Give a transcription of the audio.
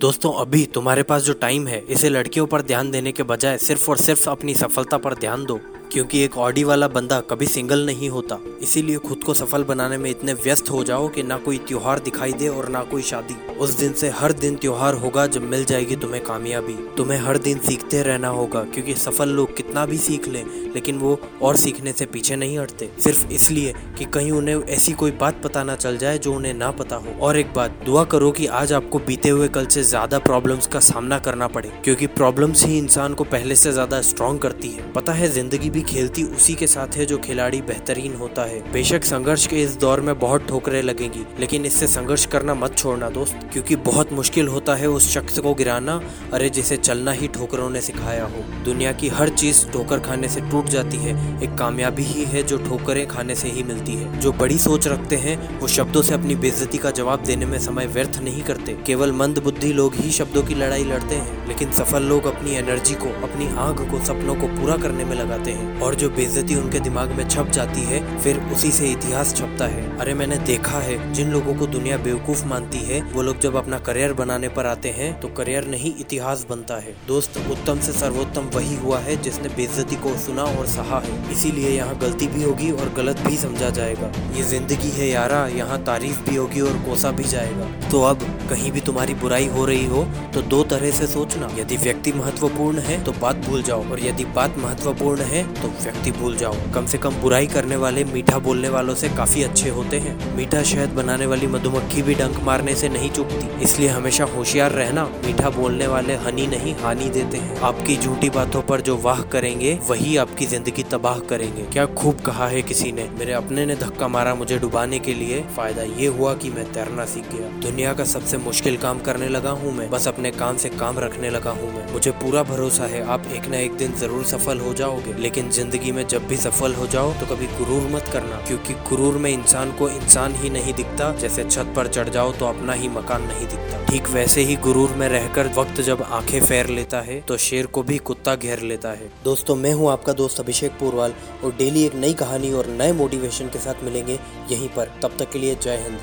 दोस्तों, अभी तुम्हारे पास जो टाइम है, इसे लड़कियों पर ध्यान देने के बजाय सिर्फ़ और सिर्फ़ अपनी सफलता पर ध्यान दो, क्योंकि एक ऑडी वाला बंदा कभी सिंगल नहीं होता। इसीलिए खुद को सफल बनाने में इतने व्यस्त हो जाओ कि ना कोई त्योहार दिखाई दे और ना कोई शादी। उस दिन से हर दिन त्योहार होगा जब मिल जाएगी तुम्हें कामयाबी। तुम्हें हर दिन सीखते रहना होगा, क्योंकि सफल लोग कितना भी सीख लें, लेकिन वो और सीखने से पीछे नहीं हटते। सिर्फ़ इसलिए कि कहीं उन्हें ऐसी कोई बात पता ना चल जाए जो उन्हें ना पता हो। और एक बात, दुआ करो कि आज आपको बीते हुए कल से ज़्यादा प्रॉब्लम्स का सामना करना पड़े, क्योंकि प्रॉब्लम्स ही इंसान को पहले से ज़्यादा स्ट्रॉन्ग करती है। पता है, ज़िंदगी भी खेलती उसी के साथ है जो खिलाड़ी बेहतरीन होता है। बेशक संघर्ष के इस दौर में बहुत ठोकरें लगेंगी, लेकिन इससे संघर्ष करना मत छोड़ना दोस्त, क्योंकि बहुत मुश्किल होता है उस शख्स को गिराना, अरे जिसे चलना ही ठोकरों ने सिखाया हो। दुनिया की हर चीज़ ठोकर खाने से टूट जाती है, एक कामयाबी ही है जो ठोकरें खाने से ही मिलती है। जो बड़ी सोच रखते हैं, वो शब्दों से अपनी बेजती का जवाब देने में समय व्यर्थ नहीं करते। केवल मंद बुद्धि लोग ही शब्दों की लड़ाई लड़ते हैं, लेकिन सफल लोग अपनी एनर्जी को, अपनी आँख को, सपनों को पूरा करने में लगाते हैं। और जो बेजती उनके दिमाग में छप जाती है, फिर उसी से इतिहास छपता है। अरे मैंने देखा है, जिन लोगों को दुनिया बेवकूफ़ मानती है, वो लोग जब अपना करियर बनाने पर आते हैं तो करियर नहीं, इतिहास बनता है। दोस्त, उत्तम से सर्वोत्तम वही हुआ है, जिसने बेजती को सुना और सहा है। इसीलिए यहाँ गलती भी होगी और गलत भी समझा जाएगा। ये ज़िंदगी है यारा, यहाँ तारीफ़ भी होगी और कोसा भी जाएगा। तो अब, कहीं भी तुम्हारी बुराई हो रही हो तो दो तरह से सोचना। यदि व्यक्ति महत्वपूर्ण है तो बात भूल जाओ। और यदि बात महत्वपूर्ण है तो व्यक्ति भूल जाओ। कम से कम बुराई करने वाले, मीठा बोलने वालों से काफ़ी अच्छे होते हैं। मीठा शहद बनाने वाली मधुमक्खी भी डंक मारने से नहीं चुकती। इसलिए हमेशा होशियार रहना। मीठा बोलने वाले हनी नहीं, हानि देते हैं। आपकी झूठी बातों पर जो वाह करेंगे, वही आपकी ज़िंदगी तबाह करेंगे। क्या खूब कहा है किसी ने? मेरे अपने ने धक्का मारा मुझे डुबाने के लिए। फ़ायदा ये हुआ कि मैं तैरना सीख गया। दुनिया का सबसे मुश्किल काम करने लगा हूँ मैं। बस अपने काम से काम रखने लगा हूँ मैं। मुझे पूरा भरोसा है, आप एक न एक दिन ज़रूर सफल हो जाओगे। लेकिन ज़िंदगी में जब भी सफल हो जाओ तो कभी गुरूर मत करना। क्योंकि गुरूर में इंसान को इंसान ही नहीं दिखता। जैसे छत पर चढ़ जाओ तो अपना ही मकान नहीं दिखता। ठीक वैसे ही गुरूर में रहकर वक्त जब आँखें फेर लेता है तो शेर को भी कुत्ता घेर लेता है। दोस्तों, मैं हूँ आपका दोस्त अभिषेक पोरवाल, और डेली एक नई कहानी और नए मोटिवेशन के साथ मिलेंगे यहीं पर। तब तक के लिए जय हिंद।